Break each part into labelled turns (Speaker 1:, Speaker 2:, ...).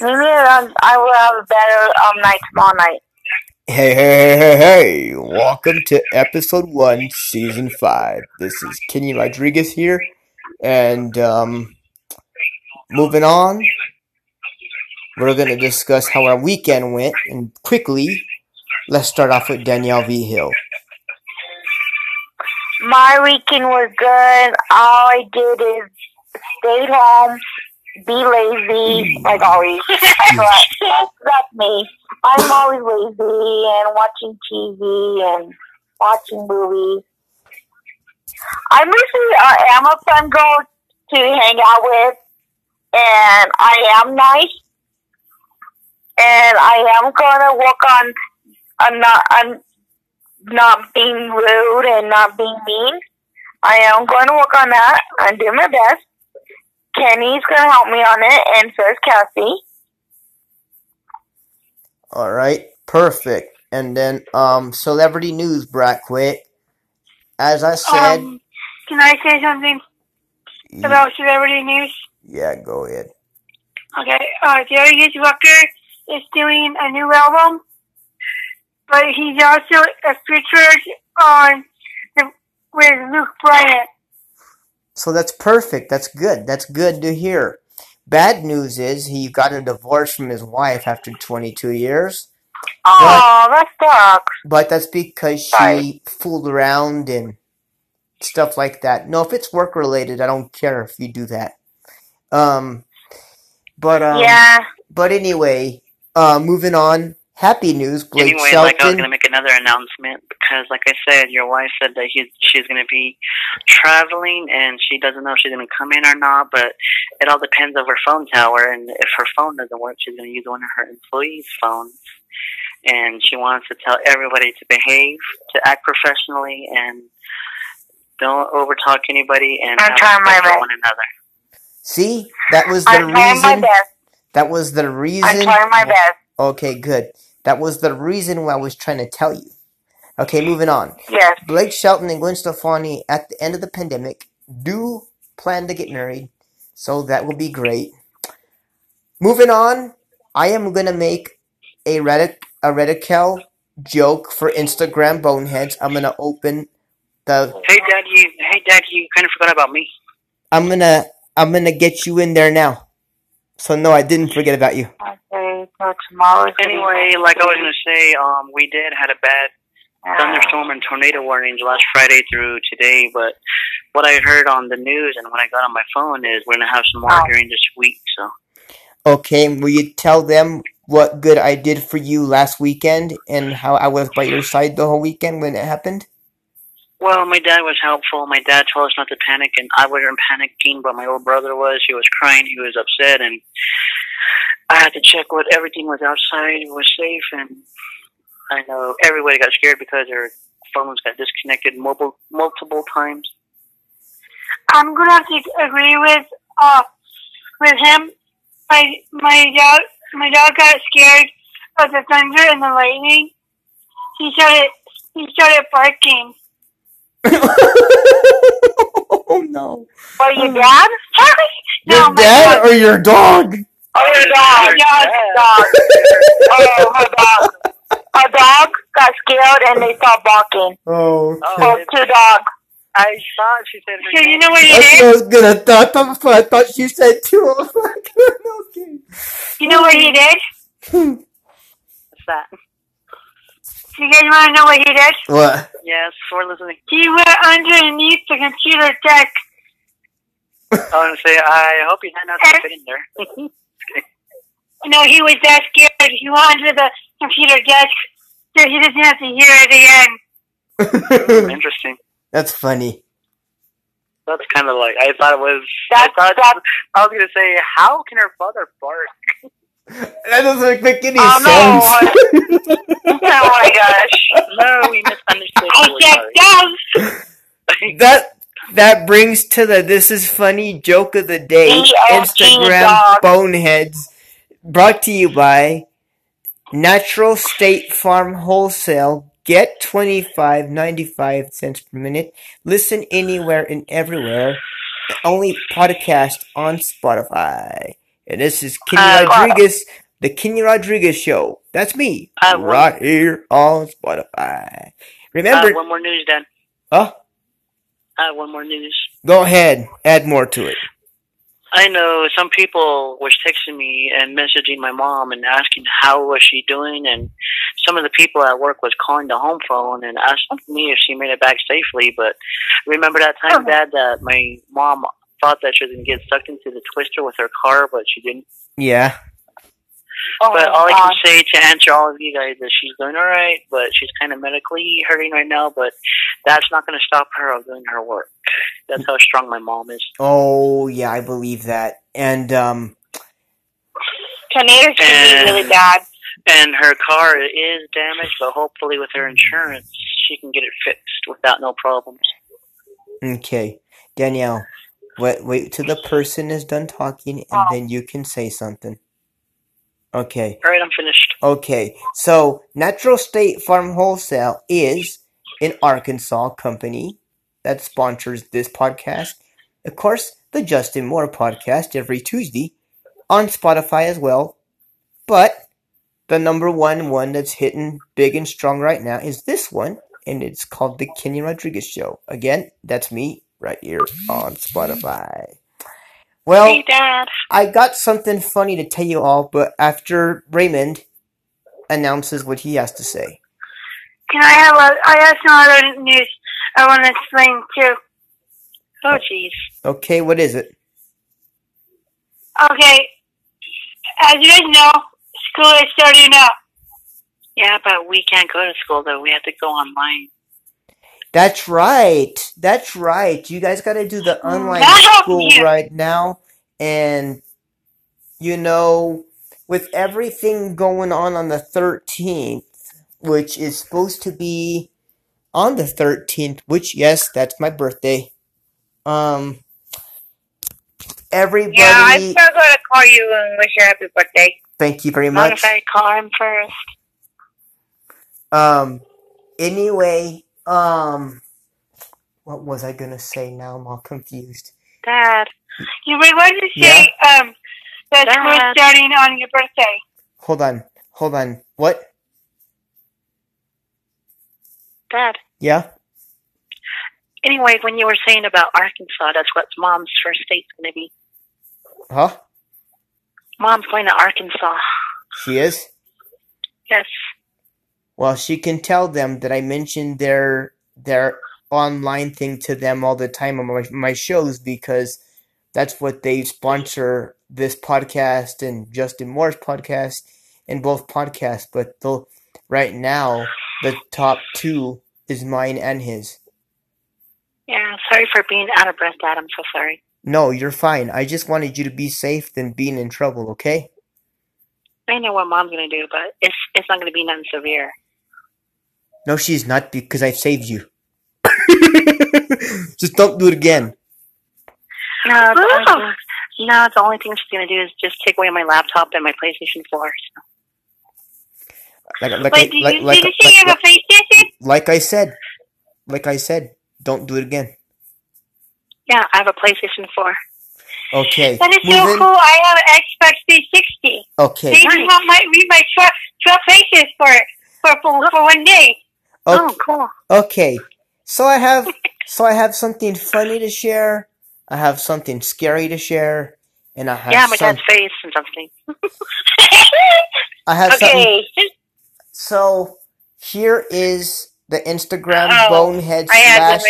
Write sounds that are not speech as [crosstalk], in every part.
Speaker 1: I will have a better um, night tomorrow night.
Speaker 2: Hey, hey, hey, hey, hey! Welcome to episode one, season five. This is Kenny Rodriguez here, and um, moving on, we're gonna discuss how our weekend went, and quickly, let's start off with Danielle V. Hill.
Speaker 1: My weekend was good. All I did is stayed home, be lazy, like always. [laughs] That's That's me. I'm always lazy and watching TV and watching movies. I'm usually uh, am a fun girl to hang out with, and I am nice, and I am gonna work on on not on not being rude and not being mean. I am going to work on that. I'm doing my best. Kenny's going to help me on it, and so is Cassie.
Speaker 2: All right, perfect. And then, um, celebrity news, Brad. Quick, as I said,
Speaker 3: Um, can I say something
Speaker 2: y-
Speaker 3: about celebrity news?
Speaker 2: yeah, go ahead.
Speaker 3: Okay, uh, Darius Rucker is doing a new album, but he's also a featured on the, with Luke Bryan.
Speaker 2: So that's perfect. That's good. That's good to hear. Bad news is he got a divorce from his wife after 22 years,
Speaker 1: Oh, that sucks.
Speaker 2: but that's because she
Speaker 1: Sorry.
Speaker 2: fooled around and stuff like that. No, if it's work related, I don't care if you do that. Um, but um,
Speaker 1: yeah.
Speaker 2: but anyway, uh, moving on. Happy news, Blake
Speaker 4: anyway, like I was gonna make another announcement because, like I said, your wife said that he's she's gonna be traveling and she doesn't know if she's gonna come in or not. But it all depends of her phone tower, and if her phone doesn't work, she's gonna use one of her employees' phones. And she wants to tell everybody to behave, to act professionally, and don't overtalk anybody, and
Speaker 1: I'm
Speaker 4: have
Speaker 1: trying my
Speaker 4: respect for
Speaker 1: best.
Speaker 4: one another.
Speaker 2: See, that was the
Speaker 1: I'm trying my
Speaker 2: reason.
Speaker 1: best.
Speaker 2: That was the reason.
Speaker 1: I'm
Speaker 2: reason.
Speaker 1: trying my best.
Speaker 2: Okay, good. That was the reason why I was trying to tell you. Okay, moving on.
Speaker 1: Yes.
Speaker 2: Blake Shelton and Gwen Stefani at the end of the pandemic do plan to get married, so that will be great. Moving on, I am gonna make a Reddit a Redical joke for Instagram boneheads. I'm gonna open the
Speaker 4: Hey, Dad, you. Hey, Dad, you kind of forgot about me.
Speaker 2: I'm gonna I'm gonna get you in there now. So no, I didn't forget about you.
Speaker 1: Okay, so tomorrow's
Speaker 4: Anyway, like I was gonna say, um, we did had a bad thunderstorm and tornado warnings last Friday through today, but what I heard on the news and when I got on my phone is we're gonna have some more
Speaker 1: Oh.
Speaker 4: during this week. So
Speaker 2: Okay, will you tell them what good I did for you last weekend and how I was by your side the whole weekend when it happened?
Speaker 4: well, my dad was helpful. My dad told us not to panic, and I wasn't panicking, but my old brother was. He was crying. He was upset, and I had to check what everything was outside was safe. And I know everybody got scared because their phones got disconnected multiple multiple times.
Speaker 3: I'm gonna have to agree with uh with him. My my dog my dog got scared of the thunder and the lightning. He started he started barking. [laughs]
Speaker 2: oh no.
Speaker 1: Well, your dad? [laughs]
Speaker 3: No,
Speaker 2: Your
Speaker 3: my
Speaker 2: dad or your dog?
Speaker 1: Oh, your dog.
Speaker 3: Dog.
Speaker 1: Dog. Oh, her dog. Her dog got scared and they started barking.
Speaker 2: Oh,
Speaker 1: Oh,
Speaker 2: okay.
Speaker 1: two dogs.
Speaker 4: I thought she said her
Speaker 3: So [laughs] you know what he
Speaker 2: That's what I was gonna thought. I thought, I thought she said two. I was like, okay.
Speaker 3: You know what he did?
Speaker 4: What's that?
Speaker 3: You guys want to know what he did?
Speaker 2: What?
Speaker 4: Yes, we're listening.
Speaker 3: He went underneath the computer desk.
Speaker 4: I want to say, oh, I hope you had not to fit in there. [laughs]
Speaker 3: No, he was that scared. He went under the computer desk so he doesn't have to hear it again. [laughs]
Speaker 4: Interesting.
Speaker 2: That's funny.
Speaker 4: That's kind of like I thought it was.
Speaker 1: That's-
Speaker 4: I thought
Speaker 1: that's-
Speaker 4: I was gonna say, how can her father bark? [laughs]
Speaker 2: That doesn't make any
Speaker 1: Oh, no.
Speaker 2: sense. [laughs]
Speaker 1: Oh my gosh.
Speaker 4: No, we misunderstood.
Speaker 3: I
Speaker 4: you.
Speaker 3: said
Speaker 4: We're
Speaker 3: dogs.
Speaker 4: sorry.
Speaker 2: that that brings to the this is funny joke of the day Instagram boneheads brought to you by Natural State Farm Wholesale. Get twenty five ninety five cents per minute. Listen anywhere and everywhere. The Only podcast on Spotify. and this is Kenny
Speaker 4: Uh,
Speaker 2: Rodriguez, the Kenny Rodriguez Show. That's me,
Speaker 4: Uh,
Speaker 2: right here on Spotify.
Speaker 4: Uh,
Speaker 2: Remember,
Speaker 4: one more news, then.
Speaker 2: huh?
Speaker 4: Uh, one more news.
Speaker 2: Go ahead, add more to it.
Speaker 4: I know some people were texting me and messaging my mom and asking how was she doing, and some of the people at work was calling the home phone and asking me if she made it back safely. But remember that time,
Speaker 1: Oh.
Speaker 4: Dad, that my mom thought that she was going to get sucked into the twister with her car, but she didn't.
Speaker 2: Yeah.
Speaker 1: Oh
Speaker 4: But
Speaker 1: my
Speaker 4: all I can say to answer all of you guys is she's doing all right, but she's kind of medically hurting right now. But that's not going to stop her of doing her work. That's how strong my mom is.
Speaker 2: Oh, yeah, I believe that. And um,
Speaker 1: Tornadoes can be really bad.
Speaker 4: And her car is damaged, but hopefully with her insurance, she can get it fixed without no problems.
Speaker 2: okay, Danielle, wait, wait till the person is done talking, and then you can say something. Okay.
Speaker 4: All right, I'm finished.
Speaker 2: Okay, so Natural State Farm Wholesale is an Arkansas company that sponsors this podcast. Of course, the Justin Moore podcast every Tuesday on Spotify as well. But the number one one that's hitting big and strong right now is this one, and it's called The Kenny Rodriguez Show. Again, that's me right here on Spotify. Well,
Speaker 4: Hey, Dad.
Speaker 2: I got something funny to tell you all, but after Raymond announces what he has to say.
Speaker 3: Can I have a, I have some other news I want to explain too.
Speaker 4: Oh, jeez.
Speaker 2: Okay, what is it?
Speaker 3: Okay, as you guys know, school is starting up.
Speaker 4: Yeah, but we can't go to school, though. We have to go online.
Speaker 2: That's right. That's right. You guys got to do the online school right now. And, you know, with everything going on on the 13th, which is supposed to be on the 13th, which, yes, that's my birthday. Um, everybody,
Speaker 1: Yeah, I'm still going to call you and wish you a happy birthday.
Speaker 2: thank you very much.
Speaker 4: Mind if I call him first?
Speaker 2: Um, anyway, um, what was I gonna say now? I'm all confused.
Speaker 4: Dad.
Speaker 3: You were going to say um that school is
Speaker 4: Dad.
Speaker 3: starting on your birthday.
Speaker 2: Hold on, hold on. What?
Speaker 4: Dad.
Speaker 2: Yeah?
Speaker 4: Anyway, when you were saying about Arkansas, that's what Mom's first state's going to be.
Speaker 2: Huh?
Speaker 4: Mom's going to Arkansas.
Speaker 2: She is?
Speaker 4: Yes.
Speaker 2: Well, she can tell them that I mentioned their their online thing to them all the time on my, my shows because that's what they sponsor this podcast and Justin Moore's podcast and both podcasts. But the, right now, the top two is mine and his.
Speaker 4: Yeah, sorry for being out of breath, Dad. I'm so sorry.
Speaker 2: No, you're fine. I just wanted you to be safe than being in trouble, okay?
Speaker 4: I know what Mom's going to do, but it's it's not going to be nothing severe.
Speaker 2: No, she's not because I saved you. [laughs] just don't do it again.
Speaker 4: No, the only
Speaker 3: Oh.
Speaker 4: thing, no, the only thing she's going to do is just take away my laptop and my PlayStation 4. So.
Speaker 2: Like, like,
Speaker 3: Wait,
Speaker 2: I,
Speaker 3: did
Speaker 2: like,
Speaker 3: you,
Speaker 2: like,
Speaker 3: did you you have a PlayStation?
Speaker 2: like I said, like I said, don't do it again.
Speaker 4: Yeah, I have a PlayStation 4.
Speaker 2: Okay.
Speaker 3: That is so
Speaker 2: moving-
Speaker 3: cool. I have an Xbox 360.
Speaker 2: Okay.
Speaker 3: They just want my read my twelve, 12 pages for for for, for one day.
Speaker 2: Okay.
Speaker 4: Oh, cool.
Speaker 2: Okay. So I have [laughs] so I have something funny to share. I have something scary to share, and I have
Speaker 4: Yeah, my
Speaker 2: some,
Speaker 4: dad's face and something. [laughs]
Speaker 2: I have something.
Speaker 1: Okay.
Speaker 2: So here is the Instagram
Speaker 1: Oh,
Speaker 2: bonehead
Speaker 1: I
Speaker 2: slash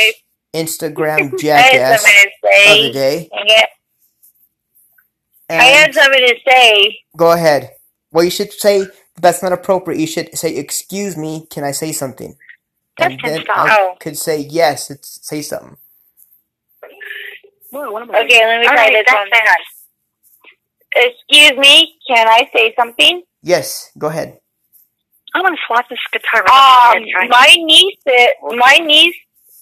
Speaker 2: Instagram [laughs] jackass of the day.
Speaker 1: It. I had something to say.
Speaker 2: go ahead. Well, you should say that's not appropriate. You should say, "Excuse me, can I say something?" And then. I
Speaker 1: Oh.
Speaker 2: could say, "Yes, it's, say something."
Speaker 4: Whoa, what am I
Speaker 1: Okay, let me
Speaker 4: All
Speaker 1: try
Speaker 4: right,
Speaker 1: this
Speaker 4: that's
Speaker 1: one. Hang. Excuse me, can I say something?
Speaker 2: Yes, go ahead.
Speaker 4: I'm going to swap this guitar right
Speaker 1: Um, my niece, my niece,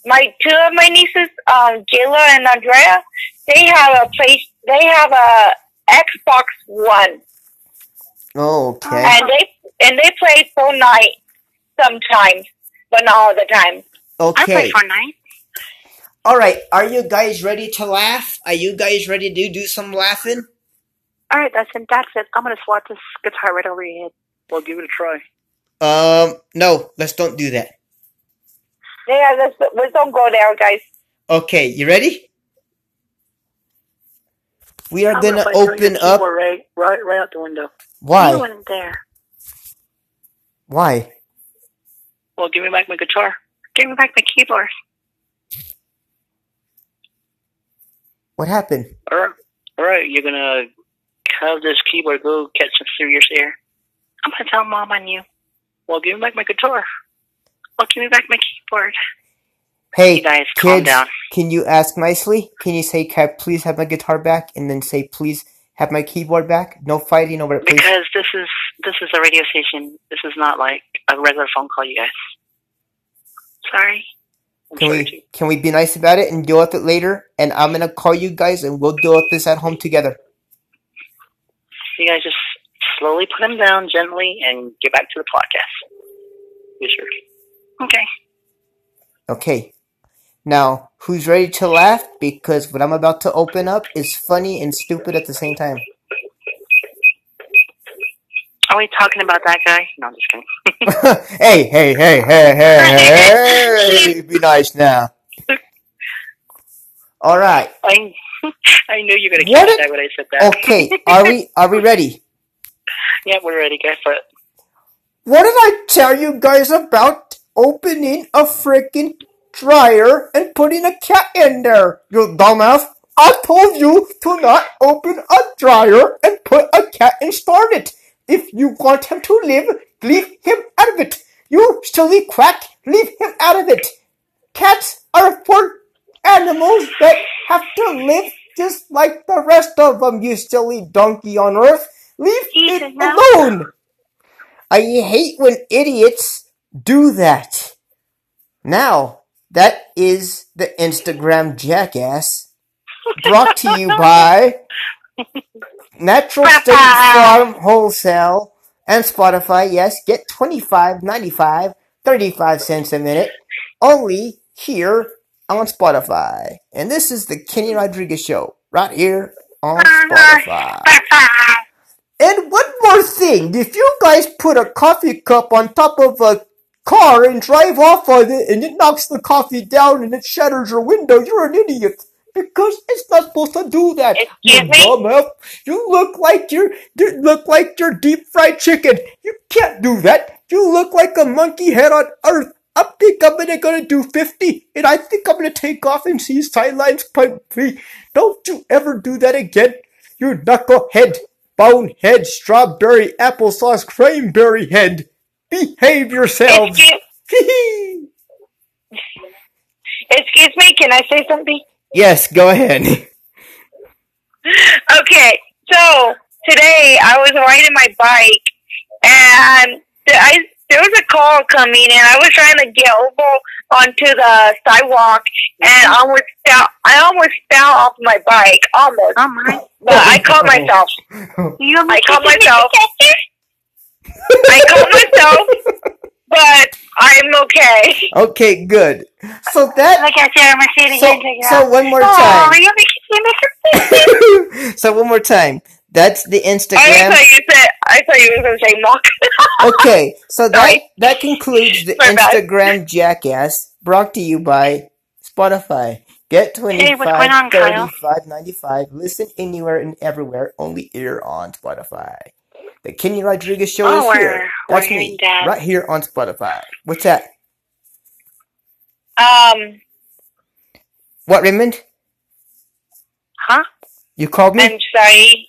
Speaker 1: my two of my nieces, um, Jayla and Andrea, they have a place. They have a Xbox One,
Speaker 2: Okay.
Speaker 1: and they and they play Fortnite sometimes, but not all the time.
Speaker 4: I play
Speaker 2: Okay.
Speaker 4: Fortnite.
Speaker 2: All right. Are you guys ready to laugh? Are you guys ready to do some laughing?
Speaker 5: All right, that's it. That's it. I'm gonna swat this guitar right over your head.
Speaker 4: Well, give it a try.
Speaker 2: Um, no, let's don't do that.
Speaker 1: Yeah, let's let's don't go there, guys.
Speaker 2: Okay, you ready? We are
Speaker 4: I'm
Speaker 2: gonna
Speaker 4: fight your
Speaker 2: open up.
Speaker 4: Right, right, right out the window.
Speaker 5: You
Speaker 2: Why?
Speaker 5: went there.
Speaker 2: Why?
Speaker 4: Well, give me back my guitar.
Speaker 5: Give me back my keyboard.
Speaker 2: What happened?
Speaker 4: All right, all right. You're gonna have this keyboard go catch some serious air.
Speaker 5: I'm gonna tell mom on you.
Speaker 4: Well, give me back my guitar.
Speaker 5: Well, give me back my keyboard.
Speaker 2: Hey,
Speaker 4: You guys, calm down.
Speaker 2: can you ask nicely? Can you say, "Can I please have my guitar back?" And then say, "Please have my keyboard back." No fighting over it, please.
Speaker 4: Because this is this is a radio station. This is not like a regular phone call, you guys.
Speaker 5: Sorry.
Speaker 4: I'm
Speaker 2: Can
Speaker 4: sorry
Speaker 2: we
Speaker 4: too.
Speaker 2: can we be nice about it and deal with it later? And I'm gonna call you guys and we'll deal with this at home together.
Speaker 4: You guys just slowly put him down gently and get back to the podcast. You sure?
Speaker 5: Okay.
Speaker 2: Okay. Now, who's ready to laugh? Because what I'm about to open up is funny and stupid at the same time.
Speaker 4: Are we talking about that guy? No, I'm just kidding. [laughs] [laughs]
Speaker 2: hey, hey, hey, hey, hey, hey! Be nice now. All right.
Speaker 4: I [laughs] I knew you were gonna catch that when I said that.
Speaker 2: Okay. Are we are we ready?
Speaker 4: yeah, we're ready, guys. But
Speaker 2: What did I tell you guys about opening a freaking dryer and putting a cat in there? You dumbass! I told you to not open a dryer and put a cat and start it. If you want him to live, leave him out of it. You silly quack, leave him out of it. Cats are for animals that have to live just like the rest of them, you silly donkey on earth. Leave it
Speaker 5: no.
Speaker 2: alone. I hate when idiots do that. Now, that is the Instagram jackass brought to you [laughs] by [laughs] Natural State Farm Wholesale and Spotify. Yes, get twenty five ninety five, thirty five cents a minute, only here on Spotify. And this is the Kenny Rodriguez Show, right here on Spotify. And one more thing, if you guys put a coffee cup on top of a car and drive off on it and it knocks the coffee down and it shatters your window, you're an idiot. Because it's not supposed to do that. You
Speaker 1: me?
Speaker 2: You look like you're you look like you're deep fried chicken. You can't do that. You look like a monkey head on earth. I think I'm gonna gonna do 50 and I think I'm gonna take off and see sidelines point three. Don't you ever do that again. You knucklehead, bonehead, strawberry, applesauce, cranberry head. Behave yourselves.
Speaker 1: Excuse, excuse me, can I say something?
Speaker 2: Yes, go ahead. [laughs]
Speaker 1: Okay, so today I was riding my bike and I there was a call coming and I was trying to get over onto the sidewalk and I almost fell I almost fell off my bike. Almost.
Speaker 5: Oh my.
Speaker 1: But I caught myself.
Speaker 5: You
Speaker 1: I caught myself. [laughs] I caught myself but I'm okay.
Speaker 2: Okay, good. So that
Speaker 3: Like I said, I'm gonna say it
Speaker 2: so
Speaker 3: again. check it
Speaker 2: so one more
Speaker 3: Oh,
Speaker 2: time.
Speaker 3: you make you make it. [laughs]
Speaker 2: so one more time. That's the Instagram.
Speaker 1: I thought you said I thought you were gonna say mock. [laughs]
Speaker 2: Okay, so that
Speaker 1: Sorry.
Speaker 2: that concludes the
Speaker 1: bad.
Speaker 2: Instagram jackass brought to you by Spotify. Get 25,
Speaker 3: Hey, what's going on,
Speaker 2: 35, 95. Listen anywhere and everywhere, only here on Spotify. The Kenny Rodriguez show
Speaker 5: Oh,
Speaker 2: is here. That's me,
Speaker 5: that.
Speaker 2: right here on Spotify. What's that?
Speaker 1: Um
Speaker 2: What, Raymond?
Speaker 5: Huh?
Speaker 2: You called me?
Speaker 1: I'm sorry.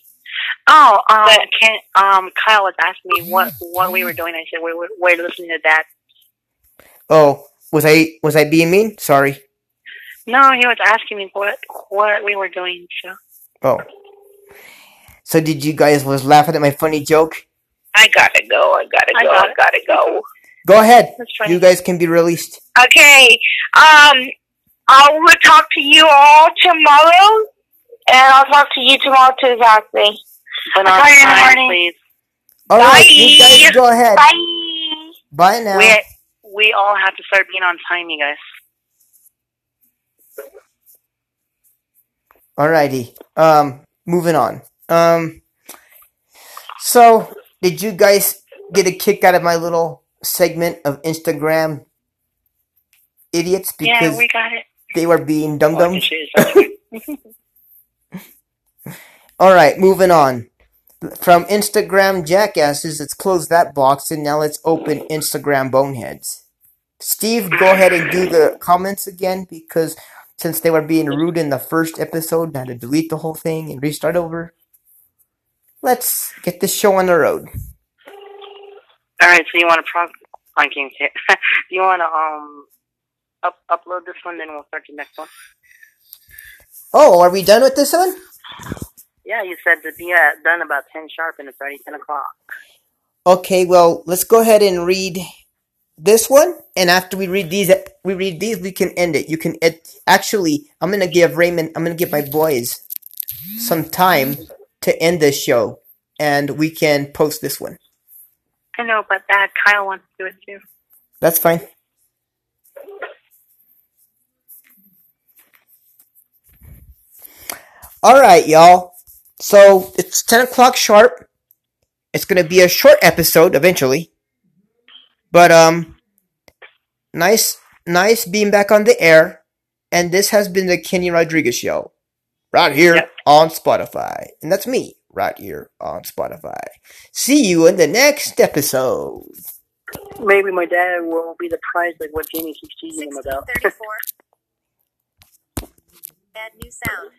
Speaker 5: Oh, um,
Speaker 1: But-
Speaker 5: can, um, Kyle was asking me what what we were doing. I said we were, we're listening to that.
Speaker 2: oh, was I was I being mean? Sorry.
Speaker 5: No, he was asking me what what we were doing. So
Speaker 2: Oh. So did you guys was laughing at my funny joke?
Speaker 1: I gotta go. I gotta
Speaker 5: I
Speaker 1: go.
Speaker 5: got
Speaker 1: I gotta go.
Speaker 2: Go ahead. You guys can be released.
Speaker 1: Okay. Um, I will talk to you all tomorrow, and I'll talk to you tomorrow too, Zachary.
Speaker 5: but
Speaker 3: I'll call you in the morning.
Speaker 5: please.
Speaker 2: All right, you guys go ahead.
Speaker 1: Bye.
Speaker 2: Bye now.
Speaker 5: We we all have to start being on time, you guys.
Speaker 2: Alrighty. Um, moving on. Um, So, did you guys get a kick out of my little segment of Instagram idiots
Speaker 5: Yeah,
Speaker 2: because
Speaker 5: we got it.
Speaker 2: they were being dum oh,
Speaker 4: Well, I can
Speaker 2: dums?
Speaker 4: show you something.
Speaker 2: All right, moving on. From Instagram jackasses, let's close that box and now let's open Instagram boneheads. Steve, go ahead and do the comments again because since they were being rude in the first episode, I had to delete the whole thing and restart over. Let's get this show on the road.
Speaker 4: All right, so you want to prog? I can't say. it. you want to um up upload this one, then we'll start the next one.
Speaker 2: Oh, are we done with this one?
Speaker 4: Yeah, you said to be uh, done about ten sharp, and it's already ten o'clock.
Speaker 2: Okay, well, let's go ahead and read this one, and after we read these, we read these, we can end it. You can it, actually. I'm gonna give Raymond. I'm gonna give my boys some time to end this show, and we can post this one.
Speaker 5: I know, but that Kyle wants to do it too.
Speaker 2: That's fine. All right, y'all. So it's ten o'clock sharp. It's gonna be a short episode eventually, but um, nice, nice being back on the air. And this has been the Kenny Rodriguez Show, right here
Speaker 4: Yep.
Speaker 2: on Spotify, and that's me right here on Spotify. See you in the next episode.
Speaker 4: Maybe my dad will be the prize, like what Jamie keeps teasing him about.
Speaker 6: 1634. Add [laughs] new sound.